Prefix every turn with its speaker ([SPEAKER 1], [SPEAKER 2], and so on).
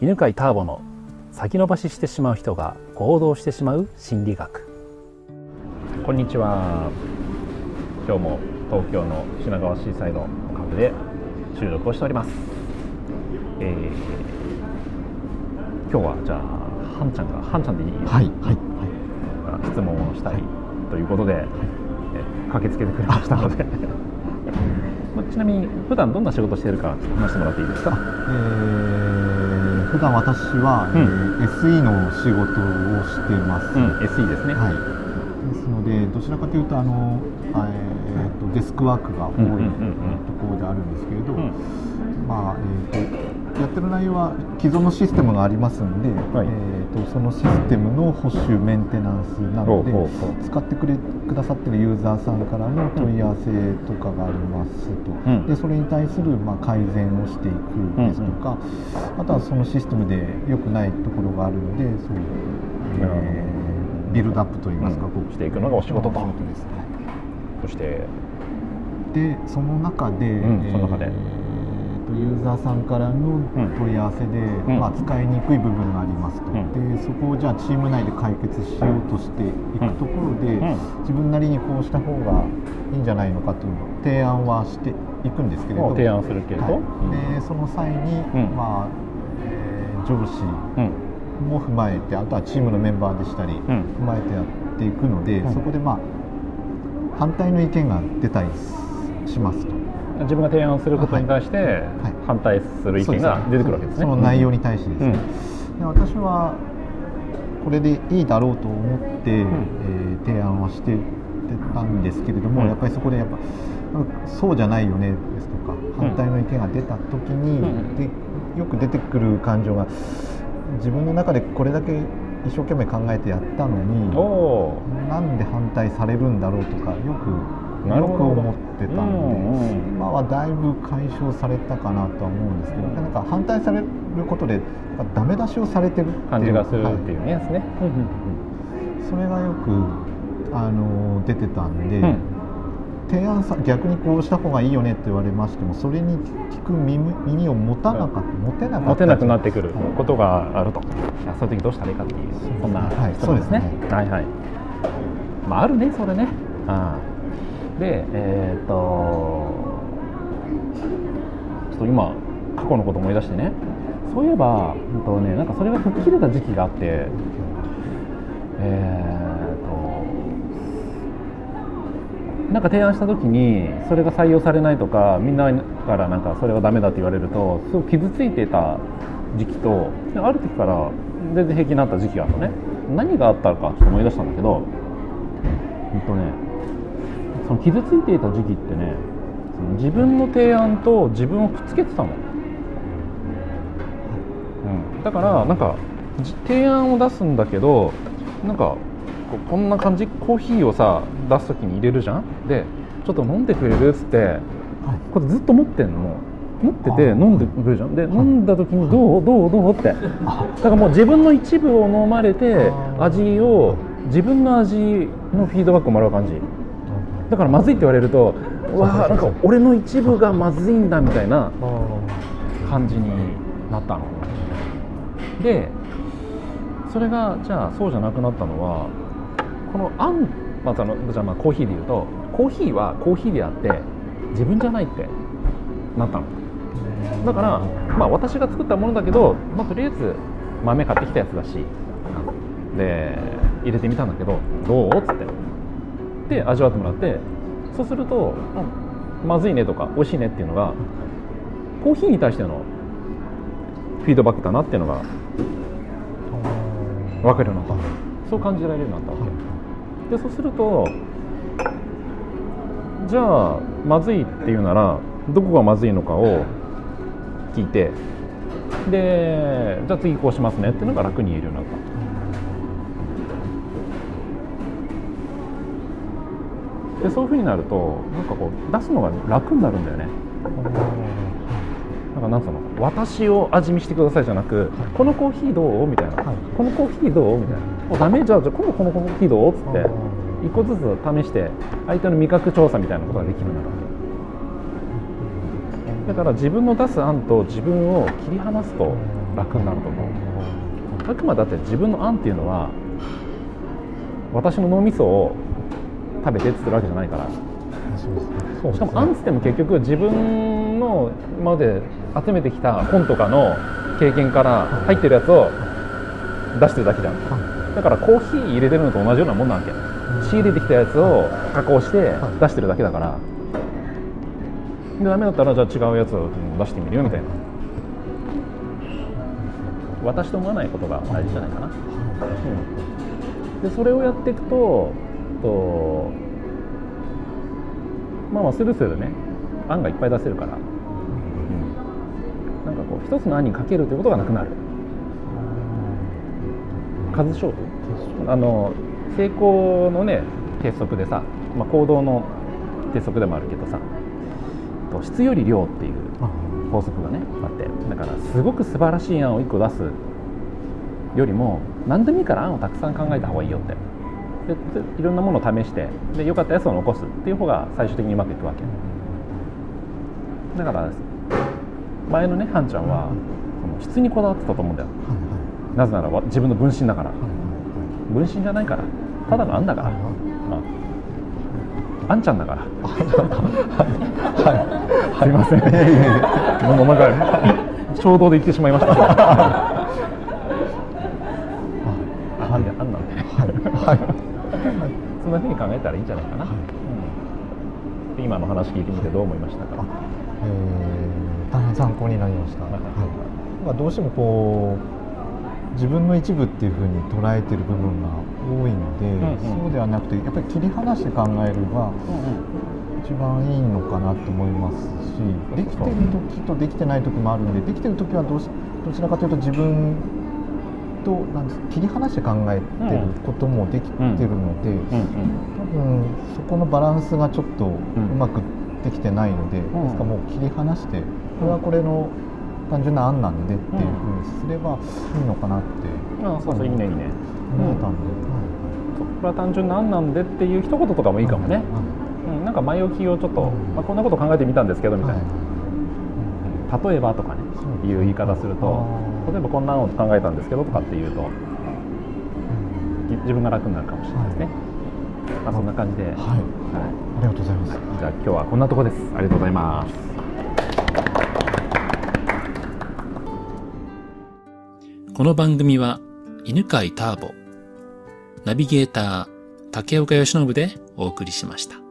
[SPEAKER 1] 犬飼ターボの先延ばししてしまう人が行動してしまう心理学。こんにちは。今日も東京の品川シーサイドのカフェで収録をしております、えー、今日はじゃあはんちゃんがはんちゃんでいい？
[SPEAKER 2] はいはいは
[SPEAKER 1] 質問をしたいということで、え駆けつけてくれましたので。まあちなみに普段どんな仕事しているか話してもらっていいですか？
[SPEAKER 2] い。えー、普段私は、
[SPEAKER 1] うん
[SPEAKER 2] えー SE の仕事をしています。
[SPEAKER 1] うん SE ですね、
[SPEAKER 2] はい。ですのでどちらかというとあの、あえー、とデスクワークが多いところであるんですけれど、
[SPEAKER 1] うん
[SPEAKER 2] まあえー、とやってる内容は既存のシステムがありますんで、
[SPEAKER 1] はい。
[SPEAKER 2] えー、とそのシステムの保守メンテナンスなので使ってくれくださってるユーザーさんからの問い合わせとかがありますと、
[SPEAKER 1] うん。
[SPEAKER 2] でそれに対する、まあ、改善をしていくですとか、あとはそのシステムで良くないところがあるのでそう、
[SPEAKER 1] なるほど
[SPEAKER 2] えービルドアップといいますか、
[SPEAKER 1] うん。
[SPEAKER 2] こう
[SPEAKER 1] していくのがお仕事と。
[SPEAKER 2] お仕事です、はい
[SPEAKER 1] そして。
[SPEAKER 2] でその中で、
[SPEAKER 1] んその中で。
[SPEAKER 2] えーとユーザーさんからの問い合わせで、
[SPEAKER 1] ん。
[SPEAKER 2] まあ、使いにくい部分がありますと、
[SPEAKER 1] うん。
[SPEAKER 2] でそこをじゃあチーム内で解決しようとしていくところで、
[SPEAKER 1] うん。
[SPEAKER 2] 自分なりにこうした方がいいんじゃないのかという提案はしていくんですけれど。
[SPEAKER 1] 提案するけれど、
[SPEAKER 2] はい。でその際に、
[SPEAKER 1] うん。
[SPEAKER 2] まあえー上司
[SPEAKER 1] うん。
[SPEAKER 2] も踏まえてあとはチームのメンバーでしたり、
[SPEAKER 1] ん。
[SPEAKER 2] 踏まえてやっていくので、
[SPEAKER 1] うん。
[SPEAKER 2] そこでまあ反対の意見が出たりしますと。
[SPEAKER 1] 自分が提案することに対して
[SPEAKER 2] はい。
[SPEAKER 1] 反対する意見が出てくるわけですね。
[SPEAKER 2] その内容に対してですね、
[SPEAKER 1] うん。
[SPEAKER 2] で私はこれでいいだろうと思って、
[SPEAKER 1] ん。
[SPEAKER 2] えー提案はしてたんですけれども、
[SPEAKER 1] うん。
[SPEAKER 2] やっぱりそこでやっぱそうじゃないよねですとか反対の意見が出た時に、
[SPEAKER 1] うん。
[SPEAKER 2] でよく出てくる感情が自分の中でこれだけ一生懸命考えてやったのになんで反対されるんだろうとかよく
[SPEAKER 1] なるほど。
[SPEAKER 2] よく思ってたん。で、今はだいぶ解消されたかなとは思うんですけど、なんか反対されることでダメ出しをされてるっていう。
[SPEAKER 1] 感じがする
[SPEAKER 2] はい
[SPEAKER 1] っていうねやつね。
[SPEAKER 2] それがよくあの出てたんで、
[SPEAKER 1] うん。
[SPEAKER 2] 提案さ逆にこうした方がいいよねって言われましてもそれに聞く耳耳を持たなかった、持てなかった。
[SPEAKER 1] 持てなくなってくる
[SPEAKER 2] はい。
[SPEAKER 1] ことがあると、そういう時どうしたらいいかっていうそんな
[SPEAKER 2] はい。
[SPEAKER 1] 質問ですね。
[SPEAKER 2] そうです
[SPEAKER 1] はいはい。まああるねそれね。ああでえーっとちょっと今過去のこと思い出してね。そういえば、うんとね、なんかそれが吹っ切れた時期があって、えー、となんか提案した時にそれが採用されないとかみんなからなんかそれはダメだって言われるとすごく傷ついてた時期とある時から全然平気になった時期があるのね何があったかちょっと思い出したんだけどうんとねその傷ついていた時期ってねその自分の提案と自分をくっつけてたの、うん、だからなんかじ提案を出すんだけどなんかこんな感じコーヒーをさ出す時に入れるじゃん？でちょっと飲んでくれるっつって
[SPEAKER 2] はい
[SPEAKER 1] これずっと持ってんの持ってて
[SPEAKER 2] あ
[SPEAKER 1] 飲んでくれるじゃん？で飲んだ時にどうどうどうって。だからもう自分の一部を飲まれて味を自分の味のフィードバックをもらう感じだからまずいって言われるとうわーなんか俺の一部がまずいんだみたいな感じになったの。でそれがじゃあそうじゃなくなったのはこのあん、まあ、そのじゃあまあコーヒーで言うとコーヒーはコーヒーであって自分じゃないってなったの。だから、まあ、私が作ったものだけど、まあ、とりあえず豆買ってきたやつだしで入れてみたんだけどどう？っつってで味わってもらってそうすると、うんまずいねとか美味しいねっていうのがコーヒーに対してのフィードバックだなっていうのが分かるようになった。そう感じられるようになったわけ。でそうするとじゃあまずいっていうならどこがまずいのかを聞いてでじゃあ次こうしますねっていうのが楽に言えるようになったでそういうふうになるとなんかこう出すのが楽になるんだよね。なんかなんつうの？私を味見してくださいじゃなく、このコーヒーどう？みたいな、
[SPEAKER 2] はい。
[SPEAKER 1] このコーヒーどう？みたいな。おダメ？じゃあじゃあ今度このコーヒーどう？っつって
[SPEAKER 2] あ
[SPEAKER 1] 一個ずつ試して相手の味覚調査みたいなことができるんだからだから自分の出す案と自分を切り離すと楽になると思う。あくまでだって自分の案っていうのは私の脳みそを食べてって言ってるわけじゃないから。そうしかも案っつっても結局自分の今まで集めてきた本とかの経験から入ってるやつを出してるだけじゃん。だからコーヒー入れてるのと同じようなもんなわけ仕入れてきたやつを加工して出してるだけだから。でダメだったらじゃあ違うやつを出してみるよみたいな。私と思わないことが大事じゃないかな、うん、でそれをやっていくととまあまあスルスルね案がいっぱい出せるから、うん、なんかこう一つの案にかけるということがなくなる。数勝負。あの成功のね鉄則でさ、まあ、行動の鉄則でもあるけどさと質より量っていう法則がねあって。だからすごく素晴らしい案を1個出すよりも何でもいいから案をたくさん考えた方がいいよってでいろんなものを試してで良かったやつを残すっていう方が最終的にうまくいくわけ。だから前のねハンちゃんはその質にこだわってたと思うんだよ。なぜなら自分の分身だから。分身じゃないから。ただの案だから、まあ、あんちゃんだから。はい、すいません。もうなんか衝動で言ってしまいました。ああんであんなんで、はいそんなふうに考えたらいいんじゃないかな、うん、今の話聞いてみてどう思いましたか、
[SPEAKER 2] えー、大変参考になりました、はい。まあ、どうしてもこう自分の一部っていうふうに捉えてる部分が多いので、うんうん、そうではなくてやっぱり切り離して考えれば、一番いいのかなと思いますしできてる時とできてない時もあるんでできてる時はどうしどちらかというと自分となんです切り離して考えてることもできてるので、多分そこのバランスがちょっとうまくできてないので、ですからもう切り離してこれはこれの単純な案なんでっていうふうにすればいいのかなって、
[SPEAKER 1] あそうそういいねいいね。
[SPEAKER 2] 思ったんで、
[SPEAKER 1] これは単純な案なんでっていう一言とかもいいかもね、うん、なんか前置きをちょっと、まあ、こんなこと考えてみたんですけどみたいな、例えばとかねいう言い方すると例えばこんなの考えたんですけどとかっていうと自分が楽になるかもしれないですね、まあ、そんな感じで、はい。
[SPEAKER 2] はい、ありがとうございます、
[SPEAKER 1] じゃあ今日はこんなとこです。ありがとうございます。
[SPEAKER 3] この番組は犬飼ターボ、ナビゲーター竹岡由伸でお送りしました。